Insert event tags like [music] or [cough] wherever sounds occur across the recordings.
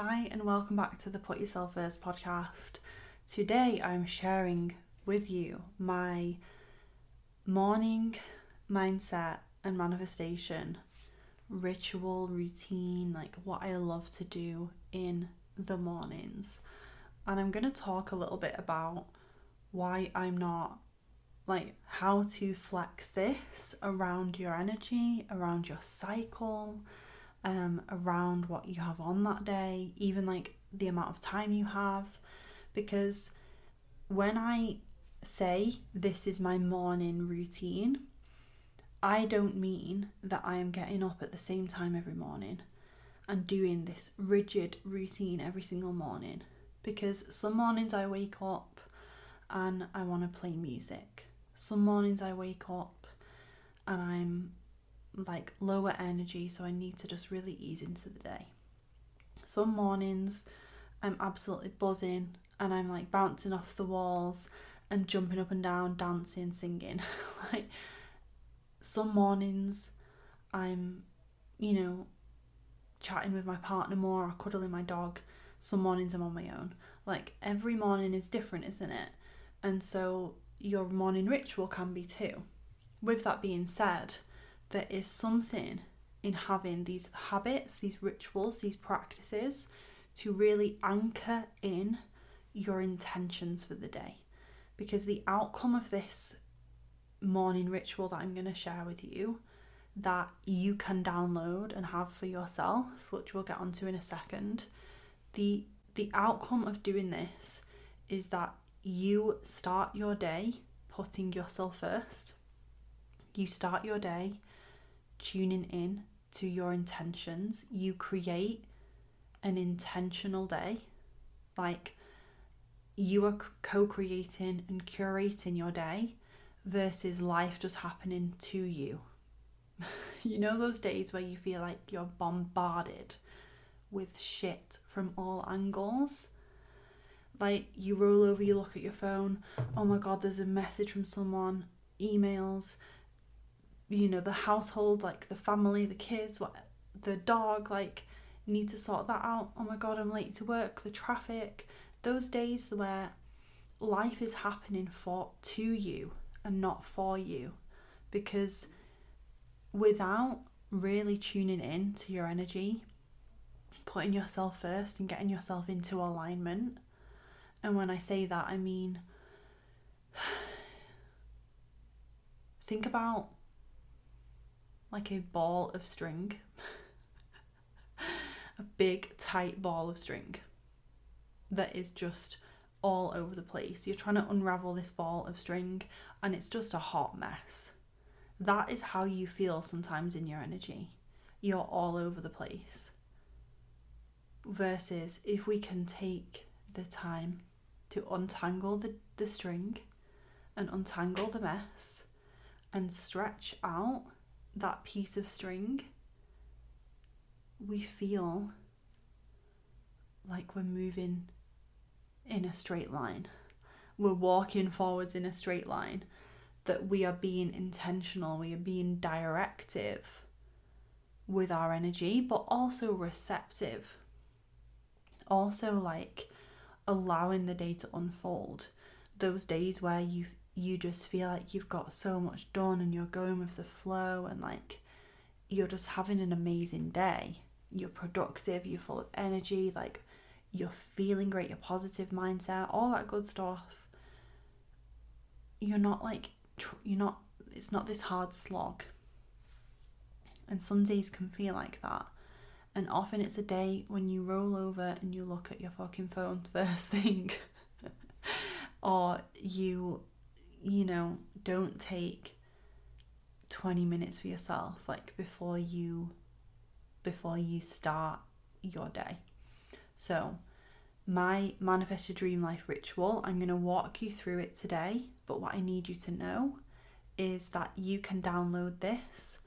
Hi, and welcome back to the Put Yourself First podcast. Today I'm sharing with you my morning mindset and manifestation ritual routine, like what I love to do in the mornings. And I'm going to talk a little bit about why I'm not like how to flex this around your energy, around your cycle, um, around what you have on that day, even like the amount of time you have. Because when I say this is my morning routine, I don't mean that I am getting up at the same time every morning and doing this rigid routine every single morning. Because some mornings I wake up and I want to play music some mornings I wake up and I'm like lower energy, so I need to just really ease into the day. Some mornings I'm absolutely buzzing and I'm like bouncing off the walls and jumping up and down, dancing, singing. [laughs] like some mornings I'm, you know, chatting with my partner more or cuddling my dog. Some mornings I'm on my own. Like every morning is different, isn't it? And so your morning ritual can be too. With that being said, there is something in having these habits, these rituals, these practices to really anchor in your intentions for the day. Because the outcome of this morning ritual that I'm going to share with you that you can download and have for yourself, which we'll get onto in a second, the the outcome of doing this is that you start your day putting yourself first. You start your day tuning in to your intentions. You create an intentional day. Like you are co creating and curating your day versus life just happening to you. [laughs] you know, those days where you feel like you're bombarded with shit from all angles? like you roll over, you look at your phone, oh my god, there's a message from someone, emails, you know, the household, like the family, the kids, what the dog, like need to sort that out. Oh my god, I'm late to work, the traffic. Those days where life is happening for to you and not for you. Because without really tuning in to your energy, putting yourself first and getting yourself into alignment, and when I say that, I mean, [sighs] think about like a ball of string, [laughs] a big, tight ball of string that is just all over the place. You're trying to unravel this ball of string and it's just a hot mess. That is how you feel sometimes in your energy. You're all over the place. Versus if we can take the time to untangle the, the string and untangle the mess and stretch out that piece of string, we feel like we're moving in a straight line. We're walking forwards in a straight line, that we are being intentional, we are being directive with our energy, but also receptive. Also, like allowing the day to unfold. Those days where you you just feel like you've got so much done and you're going with the flow and like you're just having an amazing day. You're productive, you're full of energy, like you're feeling great, your positive mindset, all that good stuff. You're not like you're not it's not this hard slog. And some days can feel like that. And often it's a day when you roll over and you look at your fucking phone [laughs] first thing. [laughs] or you, you know, don't take 20 minutes for yourself, like before you before you start your day. So, my manifest your dream life ritual, I'm going to walk you through it today, but what I need you to know is that you can download this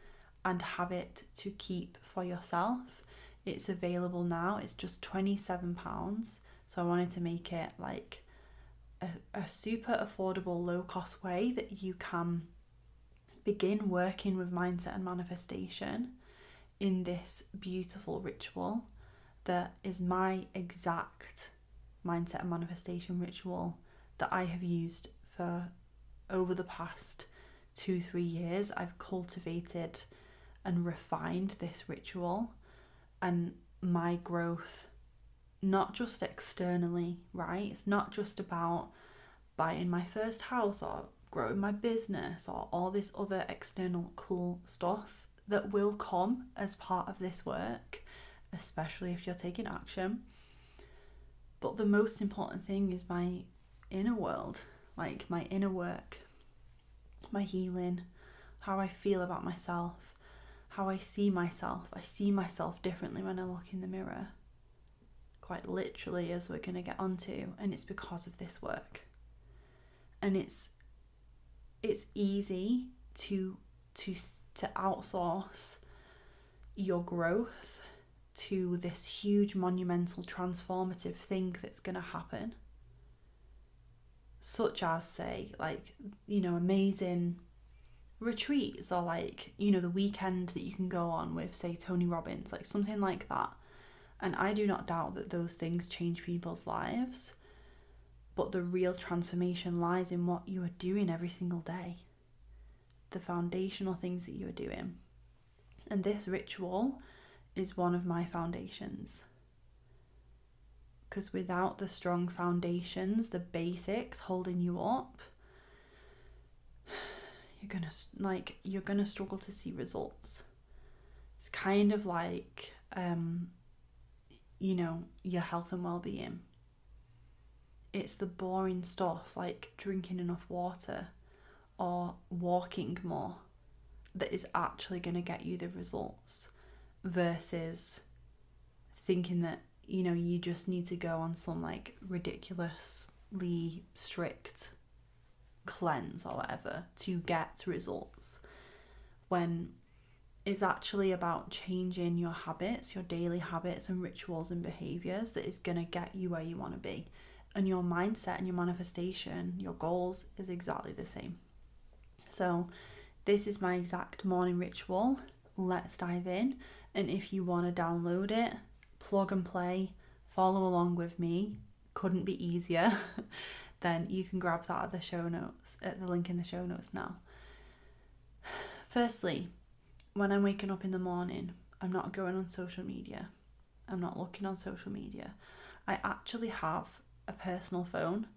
and have it to keep for yourself it's available now. It's just £27. So I wanted to make it like a, a super affordable, low cost way that you can begin working with mindset and manifestation in this beautiful ritual that is my exact mindset and manifestation ritual that I have used for over the past two, three years. I've cultivated and refined this ritual and my growth, not just externally, right? It's not just about buying my first house or growing my business or all this other external cool stuff that will come as part of this work, especially if you're taking action. But the most important thing is my inner world, like my inner work, my healing, how I feel about myself, how I see myself. I see myself differently when I look in the mirror, quite literally, as we're going to get onto, and it's because of this work. And it's it's easy to to to outsource your growth to this huge monumental transformative thing that's going to happen such as say like you know amazing retreats or like you know the weekend that you can go on with say Tony Robbins like something like that and I do not doubt that those things change people's lives but the real transformation lies in what you are doing every single day the foundational things that you are doing and this ritual is one of my foundations because without the strong foundations, the basics holding you up, [sighs] you're gonna like you're gonna struggle to see results. It's kind of like um, you know your health and well-being. It's the boring stuff like drinking enough water or walking more that is actually going to get you the results versus thinking that you know, you just need to go on some like ridiculously strict cleanse or whatever to get results when it's actually about changing your habits, your daily habits and rituals and behaviors that is going to get you where you want to be. And your mindset and your manifestation, your goals is exactly the same. So, this is my exact morning ritual. Let's dive in. And if you want to download it, plug and play, follow along with me, couldn't be easier, [laughs] then you can grab that at the show notes, at the link in the show notes now. [sighs] Firstly, when I'm waking up in the morning, I'm not going on social media. I'm not looking on social media. I actually have a personal phone.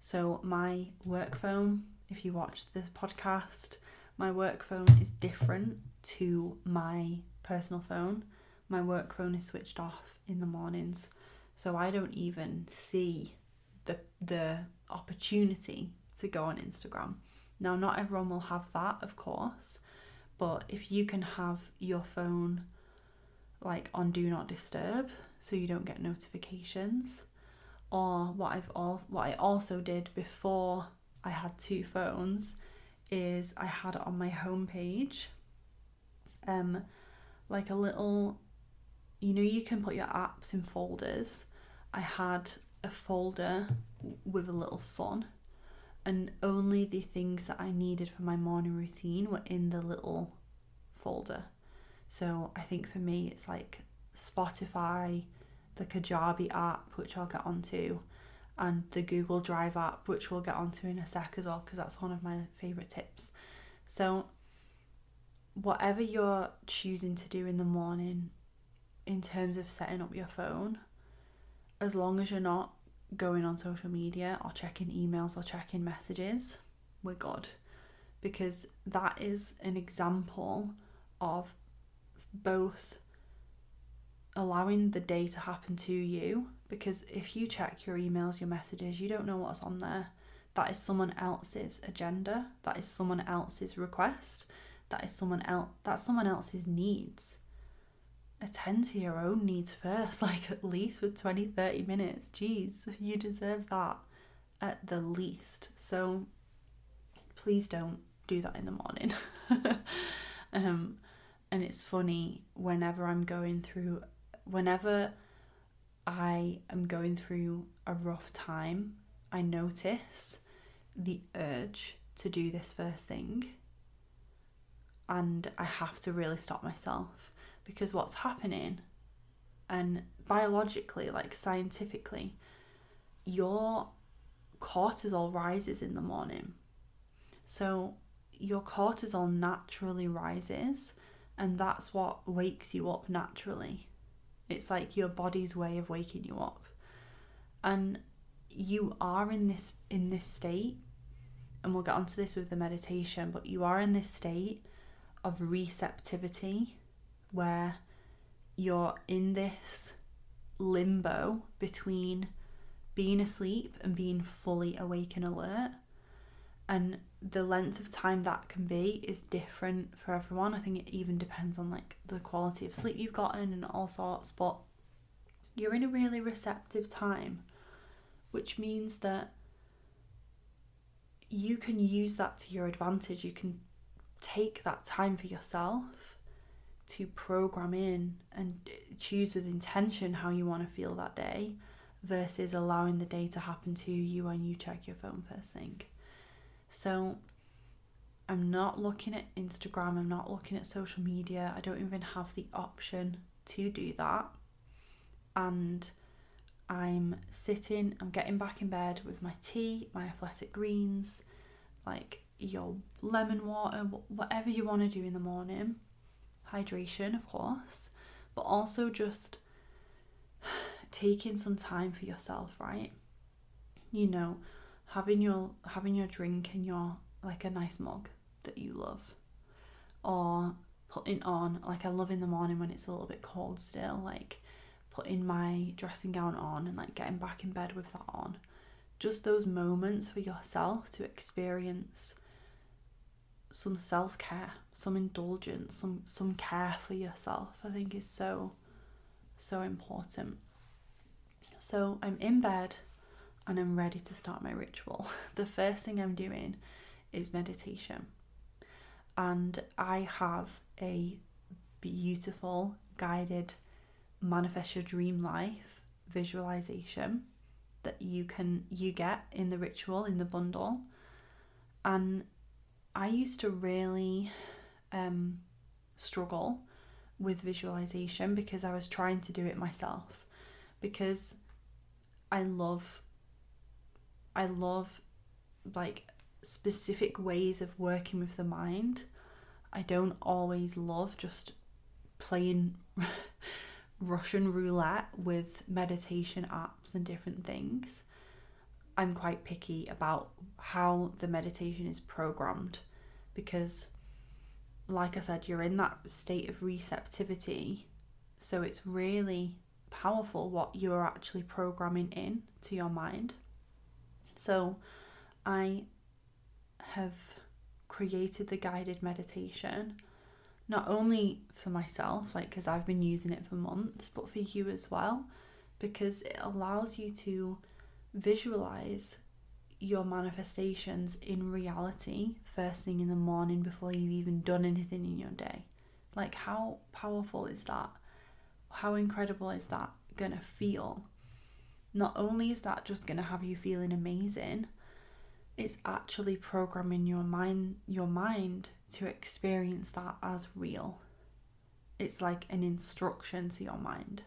So, my work phone, if you watch this podcast, my work phone is different to my personal phone. My work phone is switched off in the mornings. So I don't even see the the opportunity to go on Instagram. Now not everyone will have that, of course, but if you can have your phone like on do not disturb so you don't get notifications or what I've all what I also did before I had two phones is I had it on my homepage um like a little you know you can put your apps in folders. I had a folder with a little sun and only the things that i needed for my morning routine were in the little folder. So i think for me it's like spotify the kajabi app which i'll get onto and the google drive app which we'll get onto in a sec as well because that's one of my favorite tips. So whatever you're choosing to do in the morning in terms of setting up your phone, as long as you're not going on social media or checking emails or checking messages, we're good. Because that is an example of both allowing the day to happen to you. Because if you check your emails, your messages, you don't know what's on there. That is someone else's agenda. That is someone else's request. That is someone else. That's someone else's needs attend to your own needs first, [laughs] like at least with 20, 30 minutes. Jeez, you deserve that at the least. So please don't do that in the morning. [laughs] um, and it's funny whenever I'm going through, whenever I am going through a rough time, I notice the urge to do this first thing. And I have to really stop myself because what's happening and biologically, like scientifically, your cortisol rises in the morning. So your cortisol naturally rises, and that's what wakes you up naturally. It's like your body's way of waking you up. And you are in this in this state, and we'll get onto this with the meditation, but you are in this state of receptivity where you're in this limbo between being asleep and being fully awake and alert. And the length of time that can be is different for everyone. I think it even depends on like the quality of sleep you've gotten and all sorts, but you're in a really receptive time, which means that you can use that to your advantage. You can take that time for yourself to program in and choose with intention how you want to feel that day versus allowing the day to happen to you when you check your phone first thing. So I'm not looking at Instagram, I'm not looking at social media. I don't even have the option to do that. And I'm sitting, I'm getting back in bed with my tea, my athletic greens, like your lemon water, whatever you want to do in the morning. Hydration, of course, but also just [sighs] taking some time for yourself, right? You know, having your having your drink in your like a nice mug that you love. Or putting on like I love in the morning when it's a little bit cold still, like putting my dressing gown on and like getting back in bed with that on. Just those moments for yourself to experience some self-care, some indulgence, some some care for yourself. I think is so so important. So I'm in bed and I'm ready to start my ritual. [laughs] The first thing I'm doing is meditation. And I have a beautiful guided manifest your dream life visualization that you can you get in the ritual in the bundle and i used to really um struggle with visualization because i was trying to do it myself because I love I love like specific ways of working with the mind. I don't always love just playing [laughs] Russian roulette with meditation apps and different things. I'm quite picky about how the meditation is programmed because, like I said, you're in that state of receptivity. So it's really powerful what you are actually programming in to your mind. So, I have created the guided meditation not only for myself, like because I've been using it for months, but for you as well, because it allows you to visualize your manifestations in reality first thing in the morning before you've even done anything in your day. Like, how powerful is that? how incredible is that going to feel? Not only is that just going to have you feeling amazing, it's actually programming your mind your mind to experience that as real. It's like an instruction to your mind.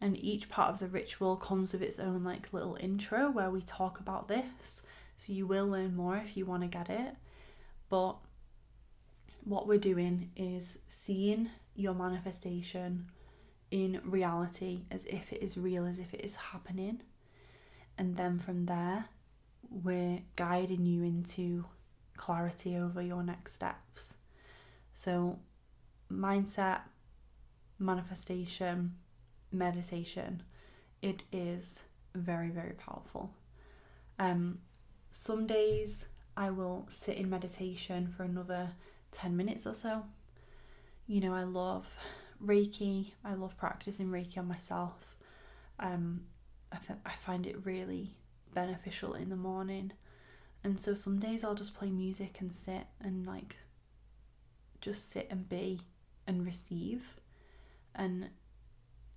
And each part of the ritual comes with its own like little intro where we talk about this. So you will learn more if you want to get it. But what we're doing is seeing your manifestation in reality as if it is real, as if it is happening. And then from there, we're guiding you into clarity over your next steps. So, mindset, manifestation, meditation, it is very, very powerful. Um, some days I will sit in meditation for another 10 minutes or so you know, I love Reiki. I love practicing Reiki on myself. Um, I th- I find it really beneficial in the morning, and so some days I'll just play music and sit and like just sit and be and receive, and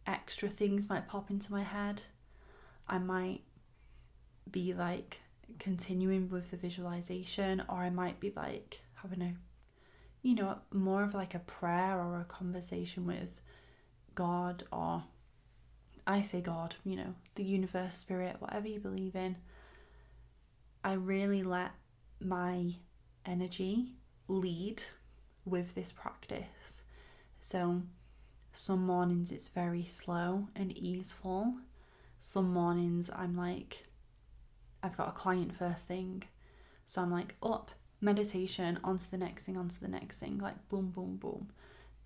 extra things might pop into my head. I might be like continuing with the visualization, or I might be like having a you know, more of like a prayer or a conversation with God or I say God, you know, the universe, spirit, whatever you believe in, I really let my energy lead with this practice. So, some mornings it's very slow and easeful. Some mornings I'm like, I've got a client first thing. So I'm like, up, meditation, onto the next thing, onto the next thing, like boom, boom, boom.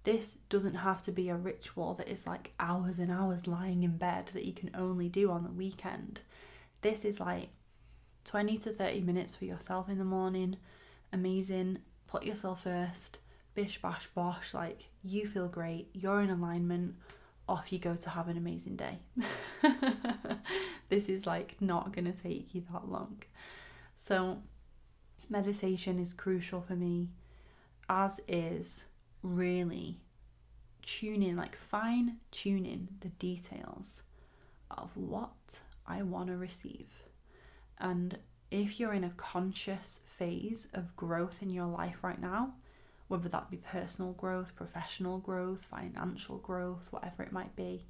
This doesn't have to be a ritual that is like hours and hours lying in bed that you can only do on the weekend. This is like 20 to 30 minutes for yourself in the morning. Amazing. Put yourself first. Bish, bash, bosh. Like, you feel great. You're in alignment. Off you go to have an amazing day. [laughs] this is like not going to take you that long. So, meditation is crucial for me, as is really tuning, like fine tuning the details of what I want to receive. And if you're in a conscious phase of growth in your life right now, whether that be personal growth, professional growth, financial growth, whatever it might be,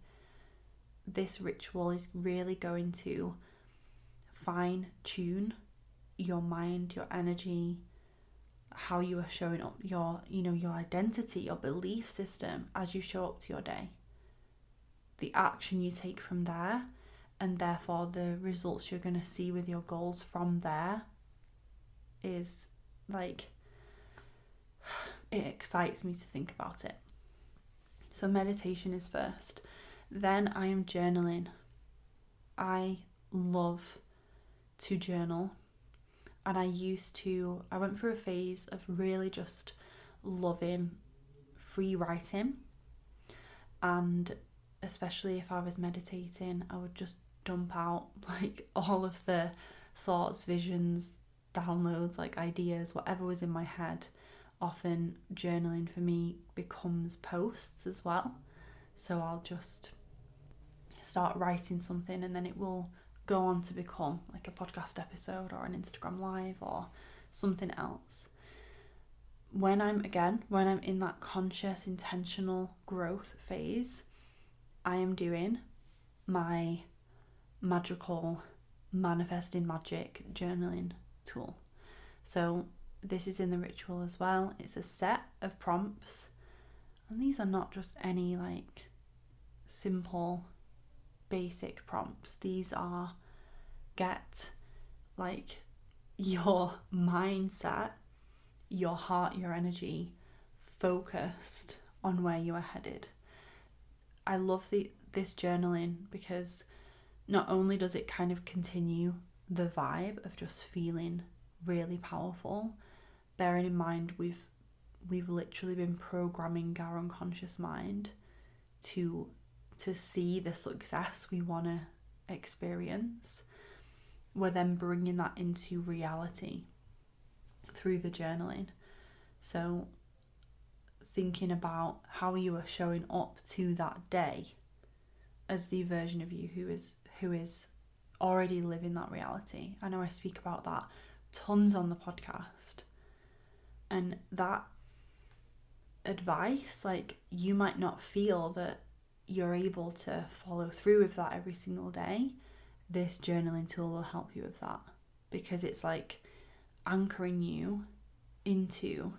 this ritual is really going to fine tune your mind, your energy, how you are showing up, your you know, your identity, your belief system as you show up to your day. The action you take from there and therefore the results you're going to see with your goals from there is like [sighs] it excites me to think about it. So meditation is first. Then I am journaling. I love to journal. And I used to, I went through a phase of really just loving free writing. And especially if I was meditating, I would just dump out [laughs] like all of the thoughts, visions, downloads, like ideas, whatever was in my head. Often journaling for me becomes posts as well. So I'll just start writing something and then it will go on to become like a podcast episode or an Instagram live or something else. When I'm again, when I'm in that conscious, intentional growth phase, I am doing my magical manifesting magic journaling tool. So, this is in the ritual as well. It's a set of prompts, and these are not just any like simple, basic prompts. These are get like [laughs] your mindset, your heart, your energy focused on where you are headed. I love the this journaling because not only does it kind of continue the vibe of just feeling really powerful, bearing in mind we've we've literally been programming our unconscious mind to to see the success we want to experience we're then bringing that into reality through the journaling so thinking about how you are showing up to that day as the version of you who is who is already living that reality. I know I speak about that tons on the podcast. And that advice, like you might not feel that you're able to follow through with that every single day. This journaling tool will help you with that because it's like anchoring you into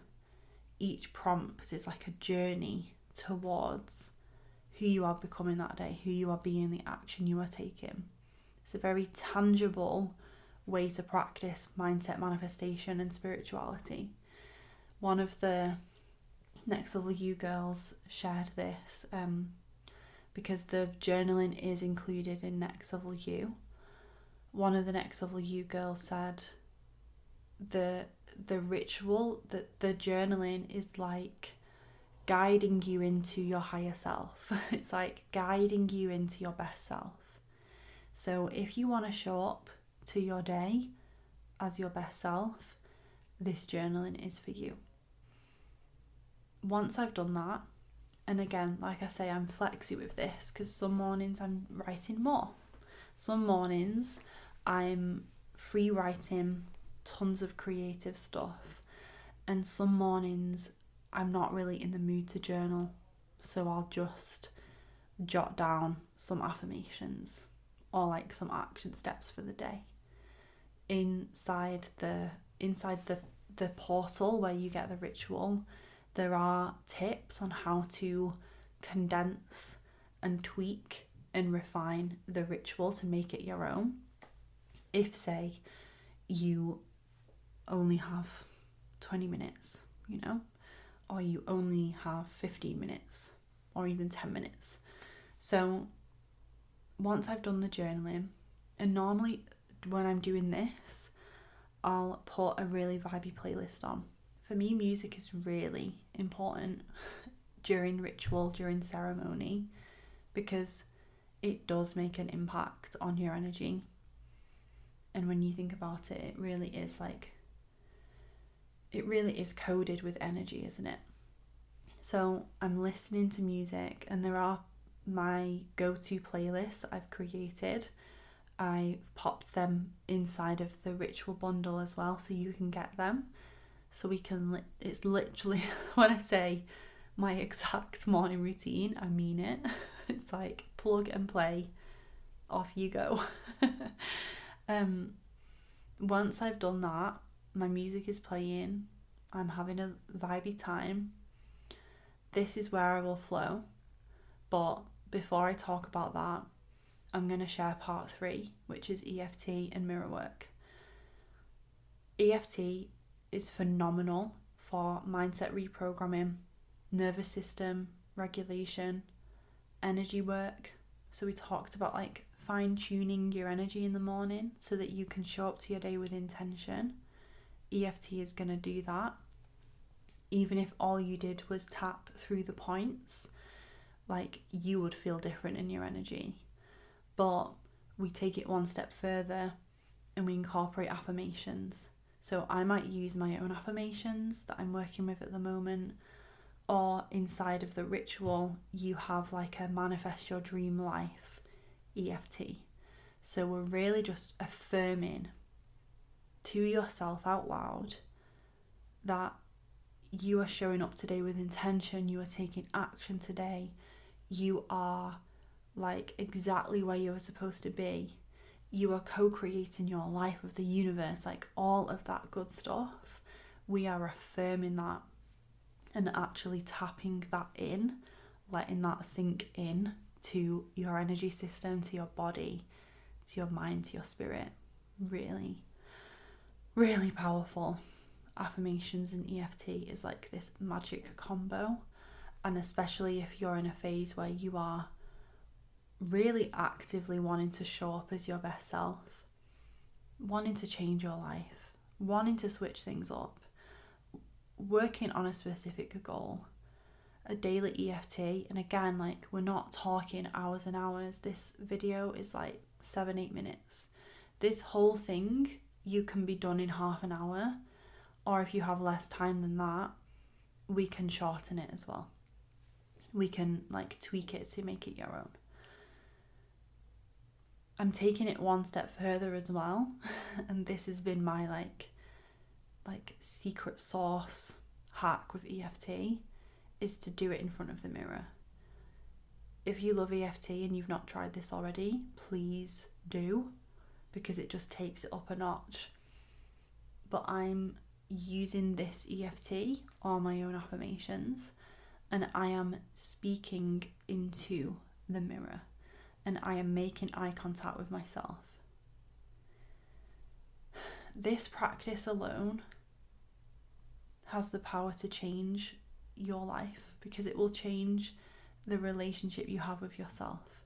each prompt It's like a journey towards who you are becoming that day, who you are being, the action you are taking. It's a very tangible way to practice mindset manifestation and spirituality. One of the Next Level You girls shared this um, because the journaling is included in Next Level You. One of the Next Level You girls said the the ritual that the journaling is like guiding you into your higher self. [laughs] it's like guiding you into your best self. So if you want to show up to your day as your best self, this journaling is for you. Once I've done that, and again, like I say, I'm flexy with this because some mornings I'm writing more. Some mornings I'm free writing tons of creative stuff, and some mornings I'm not really in the mood to journal, so I'll just jot down some affirmations or like some action steps for the day inside the inside the the portal where you get the ritual there are tips on how to condense and tweak and refine the ritual to make it your own if say you only have 20 minutes you know or you only have 15 minutes or even 10 minutes so once I've done the journaling, and normally when I'm doing this, I'll put a really vibey playlist on. For me, music is really important during ritual, during ceremony, because it does make an impact on your energy. And when you think about it, it really is like, it really is coded with energy, isn't it? So I'm listening to music, and there are my go to playlists I've created. I've popped them inside of the ritual bundle as well so you can get them. So we can, li- it's literally [laughs] when I say my exact morning routine, I mean it. [laughs] It's like plug and play, off you go. [laughs] um, once I've done that, my music is playing, I'm having a vibey time. This is where I will flow, but before I talk about that, I'm going to share part three, which is EFT and mirror work. EFT is phenomenal for mindset reprogramming, nervous system regulation, energy work. So, we talked about like fine tuning your energy in the morning so that you can show up to your day with intention. EFT is going to do that. Even if all you did was tap through the points like you would feel different in your energy. But we take it one step further and we incorporate affirmations. So I might use my own affirmations that I'm working with at the moment, or inside of the ritual, you have like a manifest your dream life EFT. So we're really just affirming to yourself out loud that you are showing up today with intention, you are taking action today, you are like exactly where you are supposed to be. You are co creating your life with the universe, like all of that good stuff. We are affirming that and actually tapping that in, letting that sink in to your energy system, to your body, to your mind, to your spirit. Really, really powerful. Affirmations and EFT is like this magic combo and especially if you're in a phase where you are really actively wanting to show up as your best self, wanting to change your life, wanting to switch things up, working on a specific goal, a daily EFT. And again, like we're not talking hours and hours. This video is like seven, eight minutes. This whole thing you can be done in half an hour, or if you have less time than that, we can shorten it as well we can like tweak it to make it your own. I'm taking it one step further as well, [laughs] and this has been my like like secret sauce hack with EFT is to do it in front of the mirror. If you love EFT and you've not tried this already, please do because it just takes it up a notch. But I'm using this EFT on my own affirmations and I am speaking into the mirror and I am making eye contact with myself. This practice alone has the power to change your life because it will change the relationship you have with yourself.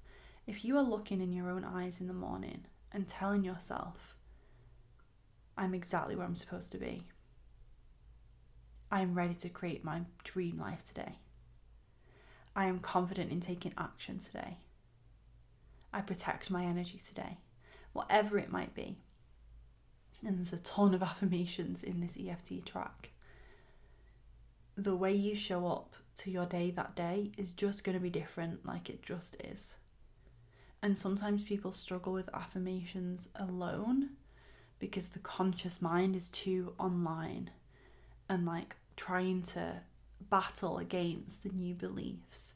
If you are looking in your own eyes in the morning and telling yourself, I'm exactly where I'm supposed to be, I'm ready to create my dream life today. I am confident in taking action today. I protect my energy today, whatever it might be. And there's a ton of [laughs] affirmations in this EFT track. The way you show up to your day that day is just going to be different, like it just is. And sometimes people struggle with affirmations alone because the conscious mind is too online and like trying to battle against the new beliefs.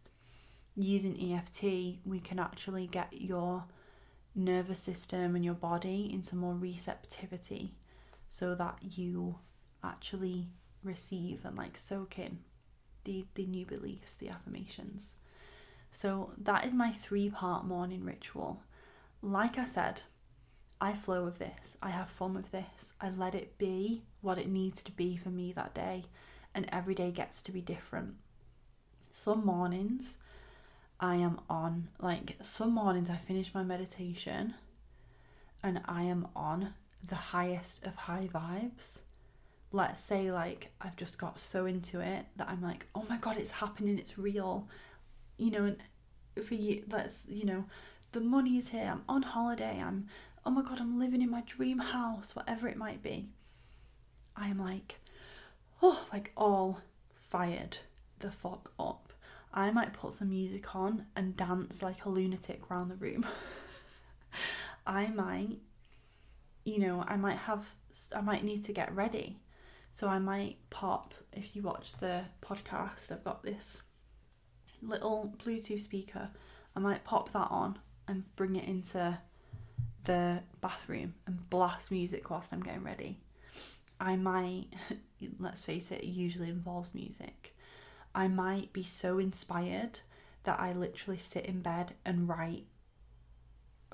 Using EFT, we can actually get your nervous system and your body into more receptivity so that you actually receive and like soak in the, the new beliefs, the affirmations. So that is my three part morning ritual. Like I said, I flow with this. I have fun with this. I let it be what it needs to be for me that day. And every day gets to be different. Some mornings I am on, like, some mornings I finish my meditation and I am on the highest of high vibes. Let's say, like, I've just got so into it that I'm like, oh my god, it's happening, it's real. You know, and for you, let's, you know, the money is here, I'm on holiday, I'm, oh my god, I'm living in my dream house, whatever it might be. I am like, oh, like all fired the fuck up. I might put some music on and dance like a lunatic around the room. [laughs] I might, you know, I might have, I might need to get ready. So I might pop, if you watch the podcast, I've got this little Bluetooth speaker. I might pop that on and bring it into the bathroom and blast music whilst I'm getting ready. I might, [laughs] let's face it, it usually involves music. I might be so inspired that I literally sit in bed and write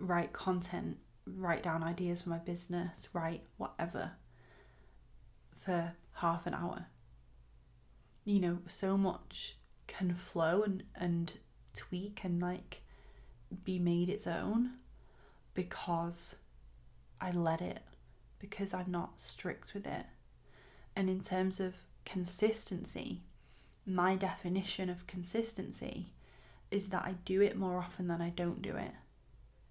write content, write down ideas for my business, write whatever for half an hour. You know, so much can flow and, and tweak and like be made its own because I let it, because I'm not strict with it. And in terms of consistency, my definition of consistency is that I do it more often than I don't do it.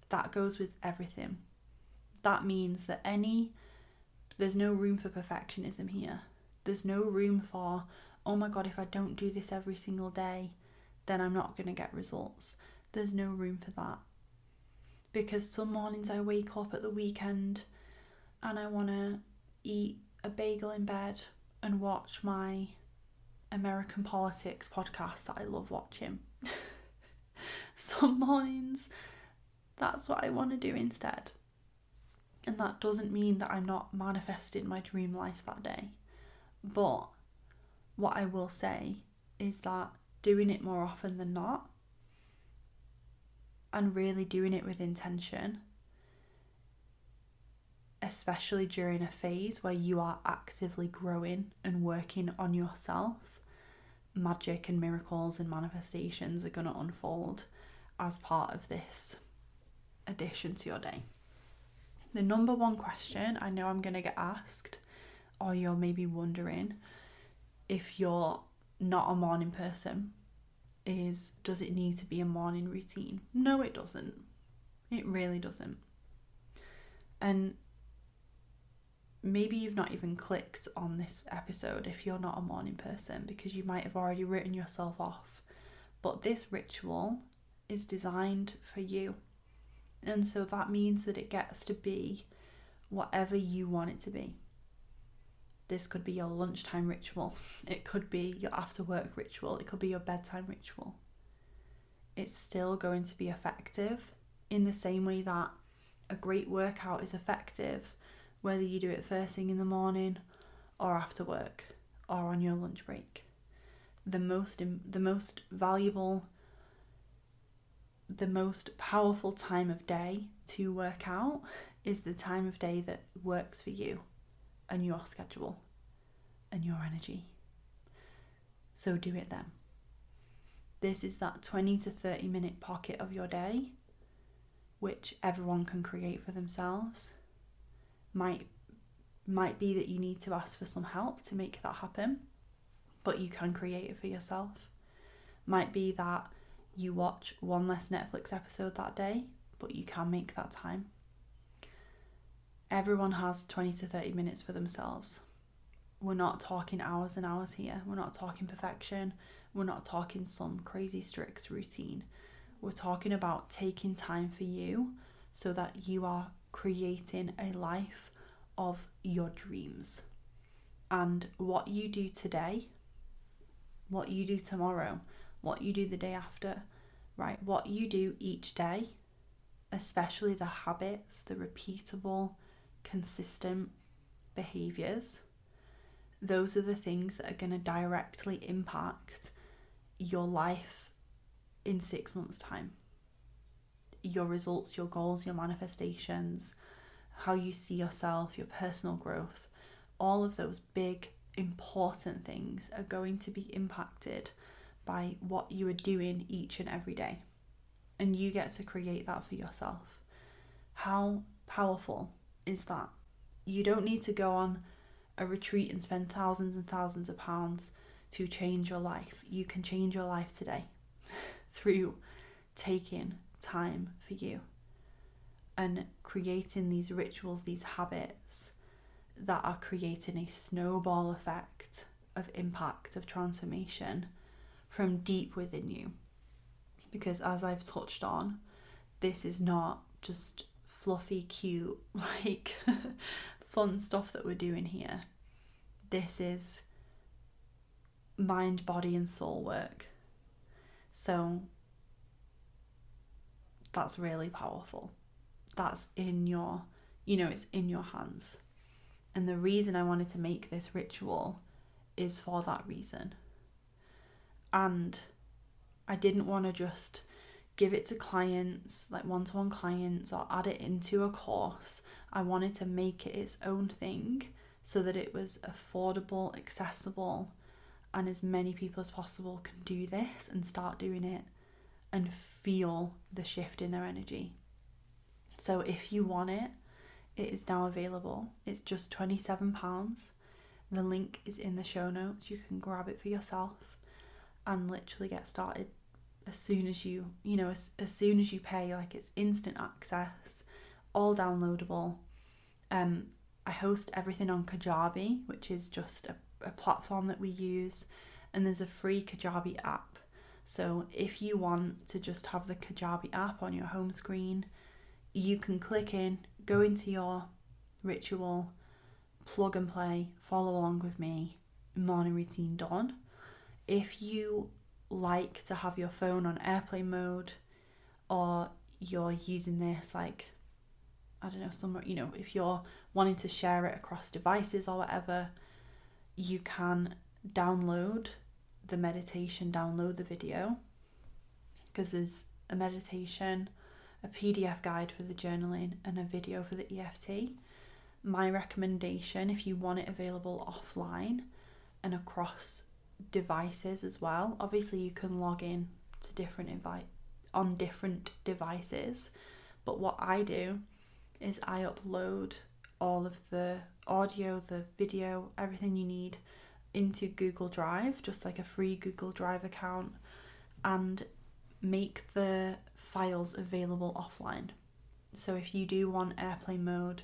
That goes with everything. That means that any, there's no room for perfectionism here. There's no room for, oh my god, if I don't do this every single day, then I'm not going to get results. There's no room for that because some mornings I wake up at the weekend and I want to eat a bagel in bed and watch my American politics podcast that I love watching. [laughs] some mornings that's what I want to do instead. And that doesn't mean that I'm not manifesting my dream life that day. But what I will say is that doing it more often than not and really doing it with intention, especially during a phase where you are actively growing and working on yourself, magic and miracles and manifestations are going to unfold as part of this addition to your day. The number one question I know I'm going to get asked, or you're maybe wondering if you're not a morning person is does it need to be a morning routine? No, it doesn't. It really doesn't. And maybe you've not even clicked on this episode if you're not a morning person because you might have already written yourself off. But this ritual is designed for you. And so that means that it gets to be whatever you want it to be. This could be your lunchtime ritual, it could be your after work ritual, it could be your bedtime ritual. It's still going to be effective in the same way that a great workout is effective, whether you do it first thing in the morning or after work or on your lunch break. The most the most valuable the most powerful time of day to work out is the time of day that works for you and your schedule and your energy. So do it then. This is that 20 to 30 minute pocket of your day which everyone can create for themselves. Might might be that you need to ask for some help to make that happen, but you can create it for yourself. Might be that you watch one less Netflix episode that day, but you can make that time. Everyone has 20 to 30 minutes for themselves. We're not talking hours and hours here. We're not talking perfection. We're not talking some crazy strict routine. We're talking about taking time for you so that you are creating a life of your dreams. And what you do today, what you do tomorrow, what you do the day after right? What you do each day, especially the habits, the repeatable, consistent behaviors, those are the things that are going to directly impact your life in six months' time. Your results, your goals, your manifestations, how you see yourself, your personal growth, all of those big, important things are going to be impacted by what you are doing each and every day. And you get to create that for yourself. How powerful is that? You don't need to go on a retreat and spend thousands and thousands of pounds to change your life. You can change your life today [laughs] through taking time for you and creating these rituals, these habits that are creating a snowball effect of impact, of transformation from deep within you. Because as I've touched on, this is not just fluffy, cute, [laughs] like fun stuff that we're doing here. This is mind, body, and soul work. So that's really powerful. That's in your, you know, it's in your hands. And the reason I wanted to make this ritual is for that reason. And I didn't want to just give it to clients, like one to one clients, or add it into a course. I wanted to make it its own thing so that it was affordable, accessible, and as many people as possible can do this and start doing it and feel the shift in their energy. So if you want it, it is now available. It's just £27. The link is in the show notes. You can grab it for yourself and literally get started as soon as you, you know, as, as soon as you pay. Like it's instant access, all downloadable. Um, I host everything on Kajabi, which is just a a platform that we use, and there's a free Kajabi app. So if you want to just have the Kajabi app on your home screen, you can click in, go into your ritual, plug and play, follow along with me, morning routine done. If you like to have your phone on airplane mode or you're using this like I don't know, somewhere you know, if you're wanting to share it across devices or whatever, you can download the meditation, download the video because there's a meditation, a PDF guide for the journaling, and a video for the EFT. My recommendation, if you want it available offline and across devices as well, obviously you can log in to different invite on different devices. But what I do is I upload all of the audio, the video, everything you need into Google Drive, just like a free Google Drive account, and make the files available offline. So if you do want airplane mode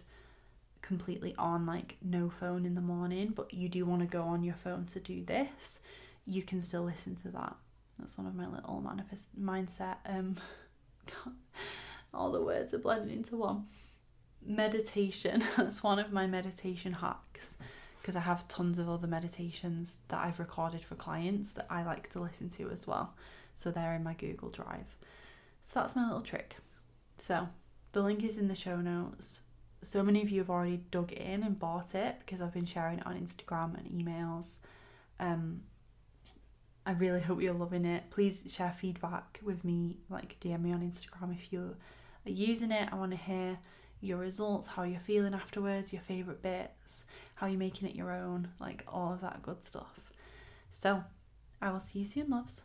completely on, like no phone in the morning, but you do want to go on your phone to do this, you can still listen to that. That's one of my little manifest mindset. Um, [laughs] all the words are blending into one meditation. [laughs] That's one of my meditation hacks because I have tons of other meditations that I've recorded for clients that I like to listen to as well. So they're in my Google Drive. So that's my little trick. So the link is in the show notes. So many of you have already dug in and bought it because I've been sharing it on Instagram and emails. Um, I really hope you're loving it. Please share feedback with me, like DM me on Instagram if you are using it. I want to hear your results, how you're feeling afterwards, your favourite bits, how you're making it your own, like all of that good stuff. So, I will see you soon, loves.